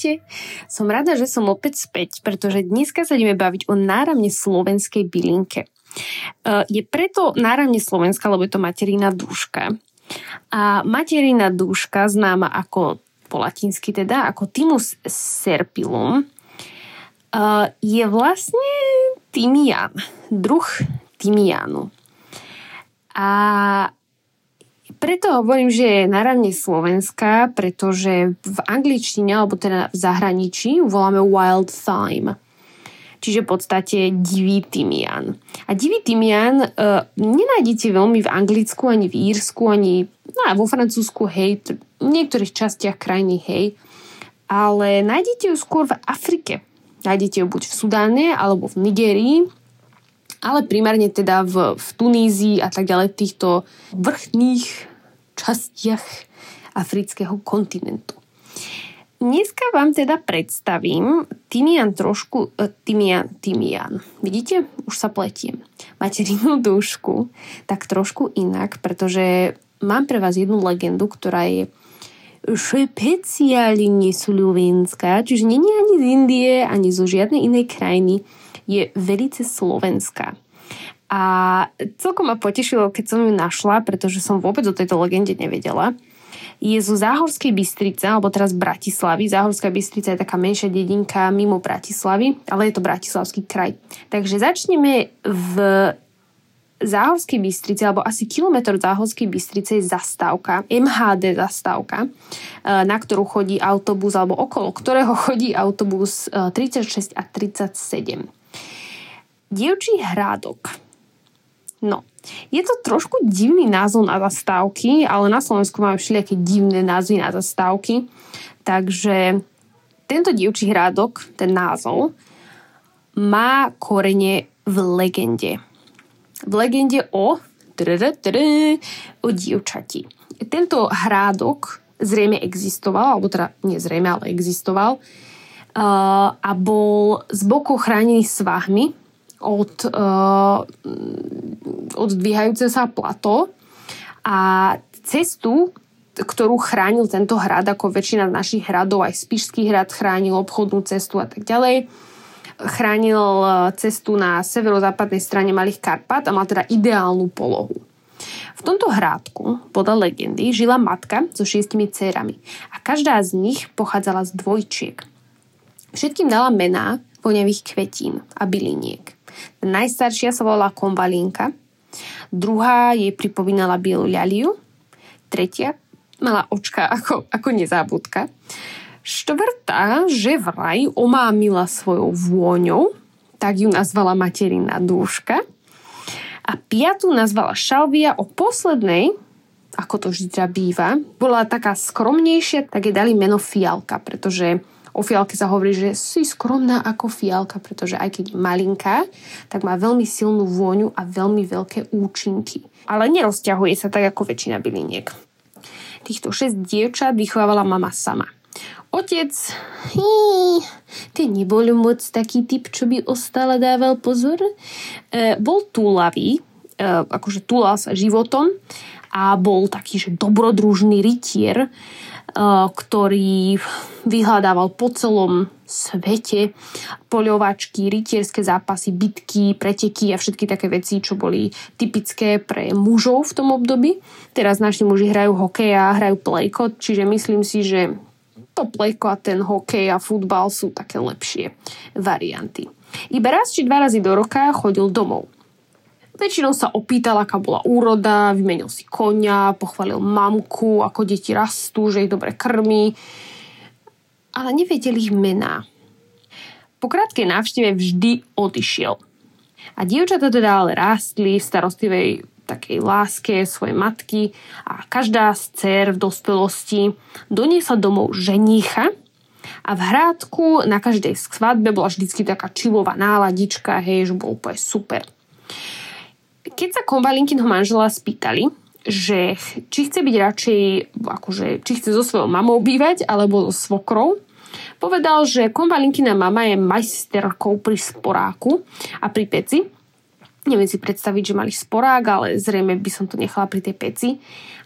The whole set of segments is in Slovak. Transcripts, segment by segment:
Ahojte! Som rada, že som opäť späť, pretože dneska sa ideme baviť o náramne slovenskej bylinke. E, je preto náramne slovenská, lebo je to materina dúška. A materina dúška, známa ako po latinsky teda, ako Timus serpilum, e, je vlastne tymian, druh tymianu. A preto hovorím, že je naravne Slovenska, pretože v angličtine, alebo teda v zahraničí, voláme wild thyme. Čiže v podstate divý tymian. A divý tymian uh, nenájdete veľmi v Anglicku, ani v Írsku, ani no, vo Francúzsku, hej, v niektorých častiach krajiny, hej. Ale nájdete ju skôr v Afrike. Nájdete ju buď v Sudáne, alebo v Nigerii, ale primárne teda v, v Tunízii a tak ďalej, v týchto vrchných častiach afrického kontinentu. Dneska vám teda predstavím tymian trošku, e, tymian, tymian. Vidíte? Už sa pletiem. Materinnú dúšku, tak trošku inak, pretože mám pre vás jednu legendu, ktorá je špeciálne slovenská, čiže není ani z Indie, ani zo žiadnej inej krajiny je velice slovenská. A celkom ma potešilo, keď som ju našla, pretože som vôbec o tejto legende nevedela. Je zo Záhorskej Bystrice, alebo teraz Bratislavy. Záhorská Bystrica je taká menšia dedinka mimo Bratislavy, ale je to Bratislavský kraj. Takže začneme v Záhorskej Bystrice, alebo asi kilometr Záhorskej Bystrice je zastávka, MHD zastávka, na ktorú chodí autobus, alebo okolo ktorého chodí autobus 36 a 37. Dievčí hrádok. No, je to trošku divný názov na zastávky, ale na Slovensku máme všelijaké divné názvy na zastávky. Takže tento dievčí hrádok, ten názov, má korene v legende. V legende o, o dievčati. Tento hrádok zrejme existoval, alebo teda nie ale existoval uh, a bol z boku chránený svahmi, od, uh, od dvíhajúce sa plato a cestu, ktorú chránil tento hrad, ako väčšina našich hradov, aj Spišský hrad chránil obchodnú cestu a tak ďalej, chránil e, cestu na severozápadnej strane Malých Karpat a mal teda ideálnu polohu. V tomto hrádku, podľa legendy, žila matka so šiestimi dcerami a každá z nich pochádzala z dvojčiek. Všetkým dala mená voňavých kvetín a byliniek. Najstaršia sa volala Konvalínka, druhá jej pripomínala bielu ľaliu, tretia mala očka ako, ako nezábudka, štvrtá, že vraj omámila svojou vôňou, tak ju nazvala materina dúška a piatu nazvala Šalvia o poslednej, ako to vždy býva, bola taká skromnejšia, tak jej dali meno Fialka, pretože O fialke sa hovorí, že si skromná ako fialka, pretože aj keď je malinká, tak má veľmi silnú vôňu a veľmi veľké účinky. Ale nerozťahuje sa tak ako väčšina byliniek. Týchto 6 dievčat vychovávala mama sama. Otec, hí, ten nebol moc taký typ, čo by ostále dával pozor. E, bol túlavý, e, akože túlal sa životom a bol taký, že dobrodružný rytier, ktorý vyhľadával po celom svete poľovačky, rytierské zápasy, bitky, preteky a všetky také veci, čo boli typické pre mužov v tom období. Teraz naši muži hrajú hokej a hrajú plejko, čiže myslím si, že to plejko a ten hokej a futbal sú také lepšie varianty. Iba raz či dva razy do roka chodil domov Väčšinou sa opýtal, aká bola úroda, vymenil si konia, pochválil mamku, ako deti rastú, že ich dobre krmí. Ale nevedeli ich mená. Po krátkej návšteve vždy odišiel. A dievčatá teda ale rástli v starostlivej takej láske svojej matky a každá z dcer v dospelosti doniesla domov ženícha a v hrádku na každej svadbe bola vždycky taká čilová náladička, hej, že bol úplne super. Keď sa konvalinkinho manžela spýtali, že či chce byť radšej, akože, či chce so svojou mamou bývať, alebo so svokrou, povedal, že konvalinkina mama je majsterkou pri sporáku a pri peci. Neviem si predstaviť, že mali sporák, ale zrejme by som to nechala pri tej peci.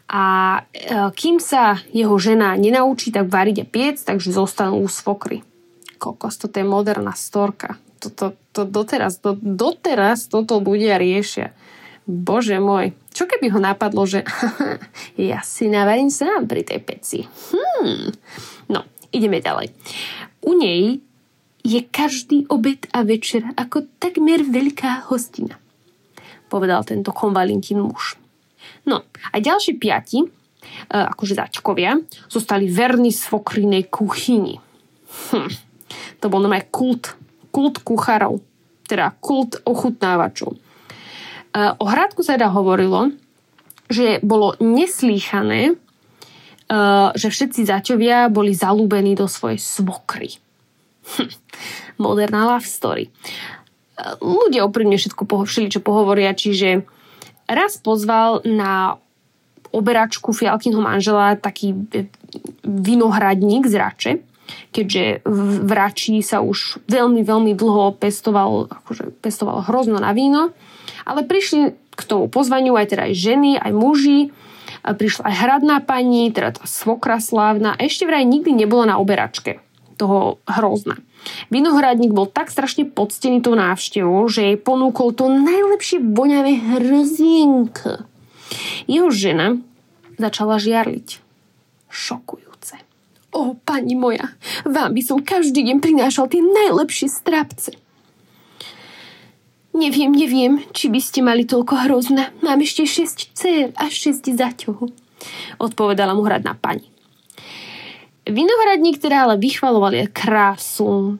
A e, kým sa jeho žena nenaučí tak variť a piec, takže zostanú u svokry. Kokos, toto je moderná storka. Toto, to doteraz, to, doteraz toto ľudia riešia. Bože môj, čo keby ho napadlo, že ja si navarím sám pri tej peci. Hmm. No, ideme ďalej. U nej je každý obed a večer ako takmer veľká hostina, povedal tento konvalinkin muž. No a ďalší piati, e, akože začkovia, zostali verní svokrinej kuchyni. Hm. To bol normálne kult, kult kuchárov, teda kult ochutnávačov. Eh, o Hradku sa teda hovorilo, že bolo neslýchané, eh, že všetci zaťovia boli zalúbení do svojej svokry. Hm, moderná love story. Eh, ľudia úprimne všetko všeli, čo pohovoria, čiže raz pozval na oberačku Fialkinho manžela taký vinohradník z Rače, keďže v Rači sa už veľmi, veľmi dlho pestoval, akože pestoval hrozno na víno ale prišli k tomu pozvaniu aj teda aj ženy, aj muži, prišla aj hradná pani, teda tá svokra slávna, a ešte vraj nikdy nebola na oberačke toho hrozna. Vinohradník bol tak strašne poctený tou návštevou, že jej ponúkol to najlepšie voňavé hrozienko. Jeho žena začala žiarliť. Šokujúce. O, pani moja, vám by som každý deň prinášal tie najlepšie strapce. Neviem, neviem, či by ste mali toľko hrozna. Mám ešte 6 dcer a 6 zaťov. Odpovedala mu hradná pani. Vinohradník teda ale vychvaloval jej krásu,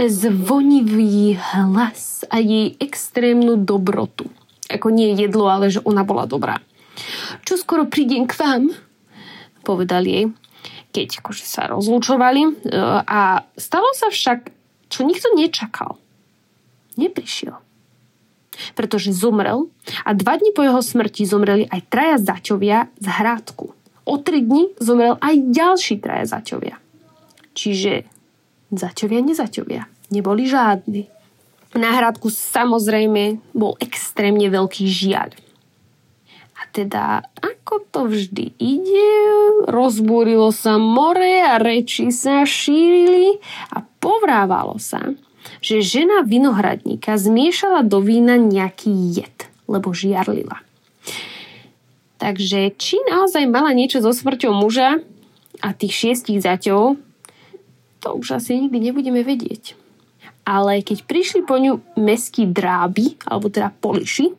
zvonivý hlas a jej extrémnu dobrotu. Ako nie jedlo, ale že ona bola dobrá. Čo skoro prídem k vám, povedal jej, keď akože sa rozlúčovali. E, a stalo sa však, čo nikto nečakal. Neprišiel pretože zomrel a dva dní po jeho smrti zomreli aj traja zaťovia z hrádku. O tri dni zomrel aj ďalší traja zaťovia. Čiže zaťovia, nezaťovia. Neboli žádni. Na hrádku samozrejme bol extrémne veľký žiaľ. A teda, ako to vždy ide, rozbúrilo sa more a reči sa šírili a povrávalo sa, že žena vinohradníka zmiešala do vína nejaký jed, lebo žiarlila. Takže či naozaj mala niečo so smrťou muža a tých šiestich zaťov, to už asi nikdy nebudeme vedieť. Ale keď prišli po ňu meskí dráby, alebo teda poliši,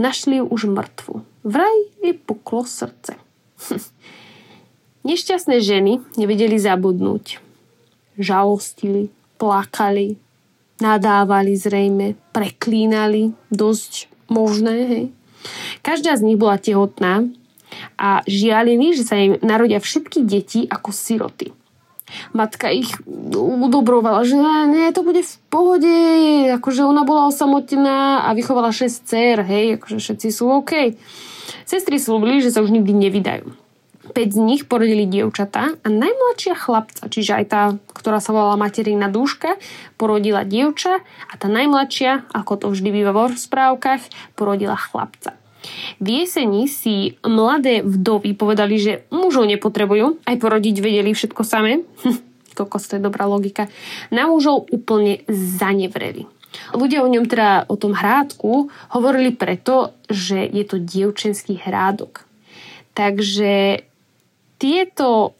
našli ju už mŕtvu. Vraj jej puklo srdce. Nešťastné ženy nevedeli zabudnúť. Žalostili, plakali, nadávali zrejme, preklínali, dosť možné, hej. Každá z nich bola tehotná a žialili, že sa im narodia všetky deti ako siroty. Matka ich udobrovala, že nie, to bude v pohode, akože ona bola osamotená a vychovala 6 dcer, hej, akože všetci sú OK. Sestry slúbili, že sa už nikdy nevydajú. 5 z nich porodili dievčatá a najmladšia chlapca, čiže aj tá, ktorá sa volala materina dúška, porodila dievča a tá najmladšia, ako to vždy býva vo správkach, porodila chlapca. V jeseni si mladé vdovy povedali, že mužov nepotrebujú, aj porodiť vedeli všetko samé. Kokos, to je dobrá logika. Na mužov úplne zanevreli. Ľudia o ňom teda, o tom hrádku, hovorili preto, že je to dievčenský hrádok. Takže tieto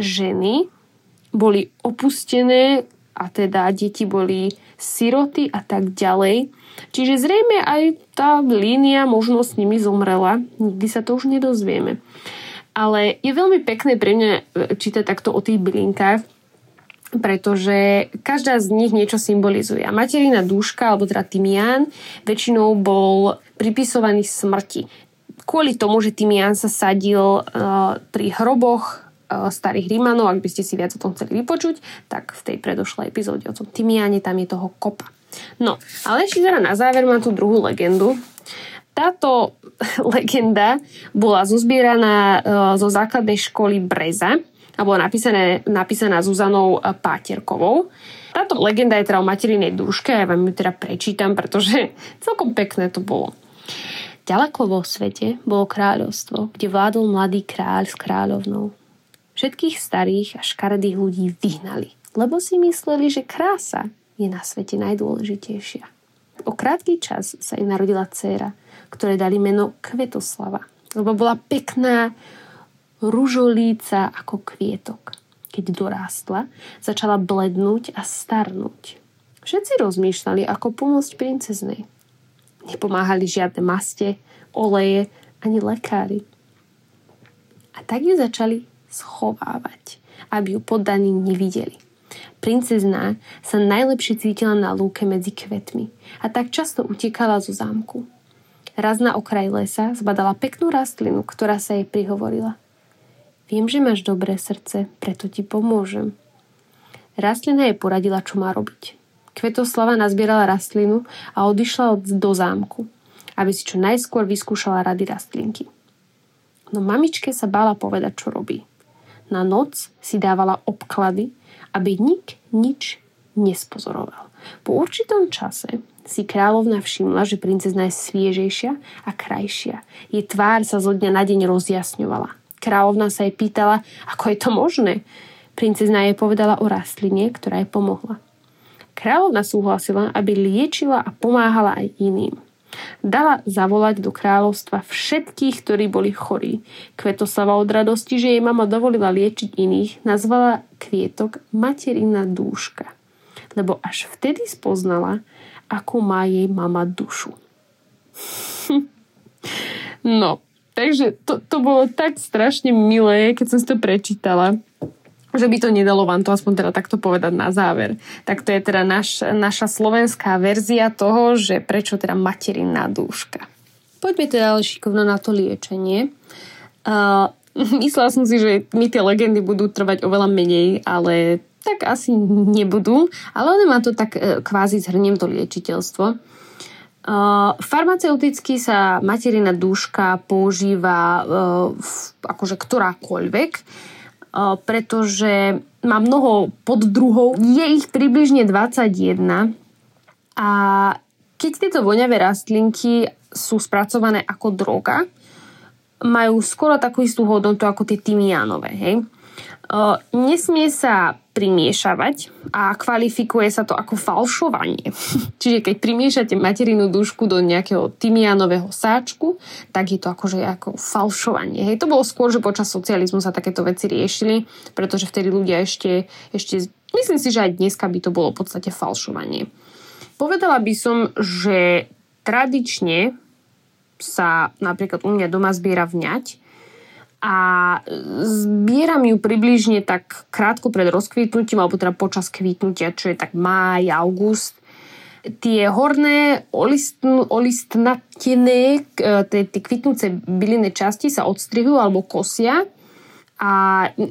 ženy boli opustené a teda deti boli siroty a tak ďalej. Čiže zrejme aj tá línia možno s nimi zomrela. Nikdy sa to už nedozvieme. Ale je veľmi pekné pre mňa e, čítať takto o tých bylinkách, pretože každá z nich niečo symbolizuje. A materina dúška, alebo teda tymián, väčšinou bol pripisovaný smrti kvôli tomu, že tymián sa sadil uh, pri hroboch uh, starých Rímanov, ak by ste si viac o tom chceli vypočuť, tak v tej predošlej epizóde o tom tymiáne tam je toho kopa. No, ale ešte teda na záver mám tú druhú legendu. Táto legenda bola zozbieraná e, zo základnej školy Breza a bola napísané, napísaná Zuzanou Páterkovou. Táto legenda je teda o materinej duške ja vám ju teda prečítam, pretože celkom pekné to bolo. Ďaleko vo svete bolo kráľovstvo, kde vládol mladý kráľ s kráľovnou. Všetkých starých a škaredých ľudí vyhnali, lebo si mysleli, že krása je na svete najdôležitejšia. O krátky čas sa im narodila dcéra, ktoré dali meno Kvetoslava, lebo bola pekná, ružolíca ako kvietok. Keď dorástla, začala blednúť a starnúť. Všetci rozmýšľali, ako pomôcť princeznej. Nepomáhali žiadne maste, oleje ani lekári. A tak ju začali schovávať, aby ju poddaní nevideli. Princezná sa najlepšie cítila na lúke medzi kvetmi a tak často utekala zo zámku. Raz na okraj lesa zbadala peknú rastlinu, ktorá sa jej prihovorila. Viem, že máš dobré srdce, preto ti pomôžem. Rastlina jej poradila, čo má robiť. Kvetoslava nazbierala rastlinu a odišla od, do zámku, aby si čo najskôr vyskúšala rady rastlinky. No mamičke sa bála povedať, čo robí. Na noc si dávala obklady, aby nik nič nespozoroval. Po určitom čase si kráľovna všimla, že princezna je sviežejšia a krajšia. Jej tvár sa zo dňa na deň rozjasňovala. Kráľovna sa jej pýtala, ako je to možné. Princezna jej povedala o rastline, ktorá jej pomohla. Kráľovna súhlasila, aby liečila a pomáhala aj iným. Dala zavolať do kráľovstva všetkých, ktorí boli chorí. Kvetoslava od radosti, že jej mama dovolila liečiť iných, nazvala kvietok materina dúška. Lebo až vtedy spoznala, ako má jej mama dušu. no, takže to, to bolo tak strašne milé, keď som si to prečítala že by to nedalo vám to aspoň teda takto povedať na záver. Tak to je teda naš, naša slovenská verzia toho, že prečo teda materinná dúška. Poďme teda ale šikovno na to liečenie. Uh, myslela som si, že mi tie legendy budú trvať oveľa menej, ale tak asi nebudú. Ale one ma to tak uh, kvázi zhrniem to liečiteľstvo. Uh, farmaceuticky sa materina dúška používa uh, v, akože ktorákoľvek pretože má mnoho poddruhov. Je ich približne 21 a keď tieto voňavé rastlinky sú spracované ako droga, majú skoro takú istú hodnotu ako tie tymiánové. Hej? nesmie sa primiešavať a kvalifikuje sa to ako falšovanie. Čiže keď primiešate materinú dušku do nejakého tymianového sáčku, tak je to akože ako falšovanie. Hej, to bolo skôr, že počas socializmu sa takéto veci riešili, pretože vtedy ľudia ešte, ešte myslím si, že aj dneska by to bolo v podstate falšovanie. Povedala by som, že tradične sa napríklad u mňa doma zbiera vňať, a zbieram ju približne tak krátko pred rozkvitnutím alebo teda počas kvitnutia, čo je tak máj, august. Tie horné olistn, olistnatené, e, tie, tie kvitnúce bylinné časti sa odstrihujú alebo kosia a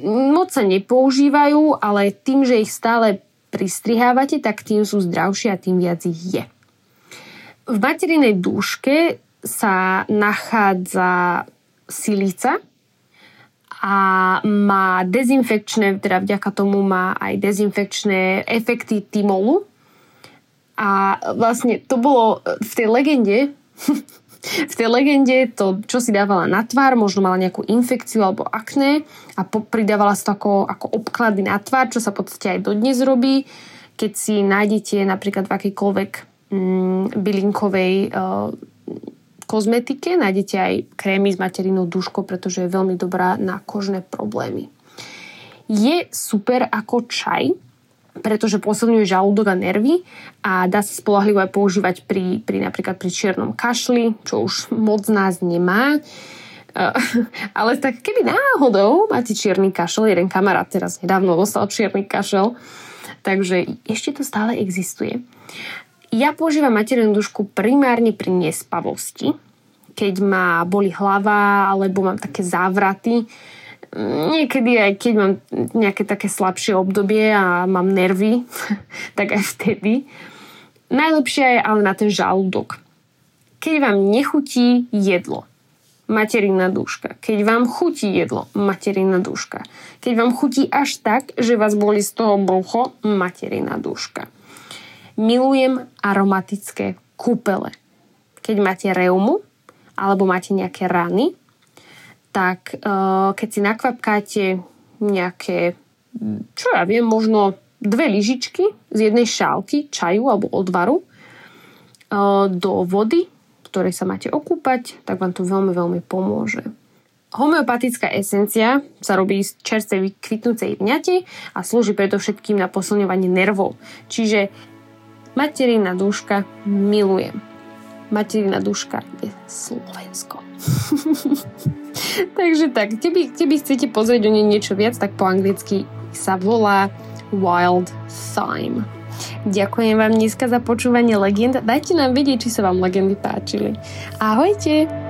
moc sa nepoužívajú, ale tým, že ich stále pristrihávate, tak tým sú zdravšie a tým viac ich je. V materinej dúške sa nachádza silica, a má dezinfekčné, teda vďaka tomu má aj dezinfekčné efekty timolu. A vlastne to bolo v tej legende, v tej legende to, čo si dávala na tvár, možno mala nejakú infekciu alebo akné a pridávala sa to ako, ako obklady na tvár, čo sa v podstate aj dodnes robí. Keď si nájdete napríklad v akejkoľvek mm, bylinkovej uh, kozmetike nájdete aj krémy s materinou duškou, pretože je veľmi dobrá na kožné problémy. Je super ako čaj, pretože posilňuje žalúdok a nervy a dá sa spolahlivo aj používať pri, pri napríklad pri čiernom kašli, čo už moc nás nemá. Ale tak keby náhodou máte čierny kašel, jeden kamarát teraz nedávno dostal čierny kašel, takže ešte to stále existuje. Ja používam materinú dušku primárne pri nespavosti, keď ma boli hlava alebo mám také závraty. Niekedy aj keď mám nejaké také slabšie obdobie a mám nervy, tak aj vtedy. najlepšia je ale na ten žalúdok. Keď vám nechutí jedlo, materina duška. Keď vám chutí jedlo, materina duška. Keď vám chutí až tak, že vás boli z toho brucho, materina duška. Milujem aromatické kúpele. Keď máte reumu, alebo máte nejaké rany, tak uh, keď si nakvapkáte nejaké, čo ja viem, možno dve lyžičky z jednej šálky čaju alebo odvaru uh, do vody, ktorej sa máte okúpať, tak vám to veľmi, veľmi pomôže. Homeopatická esencia sa robí z čerstvej kvitnúcej vňate a slúži predovšetkým na posilňovanie nervov. Čiže materina dúška milujem. Materina duška je Slovensko. Takže tak, keby, keby chcete pozrieť o nej niečo viac, tak po anglicky sa volá Wild Thyme. Ďakujem vám dneska za počúvanie legend. Dajte nám vedieť, či sa vám legendy páčili. Ahojte!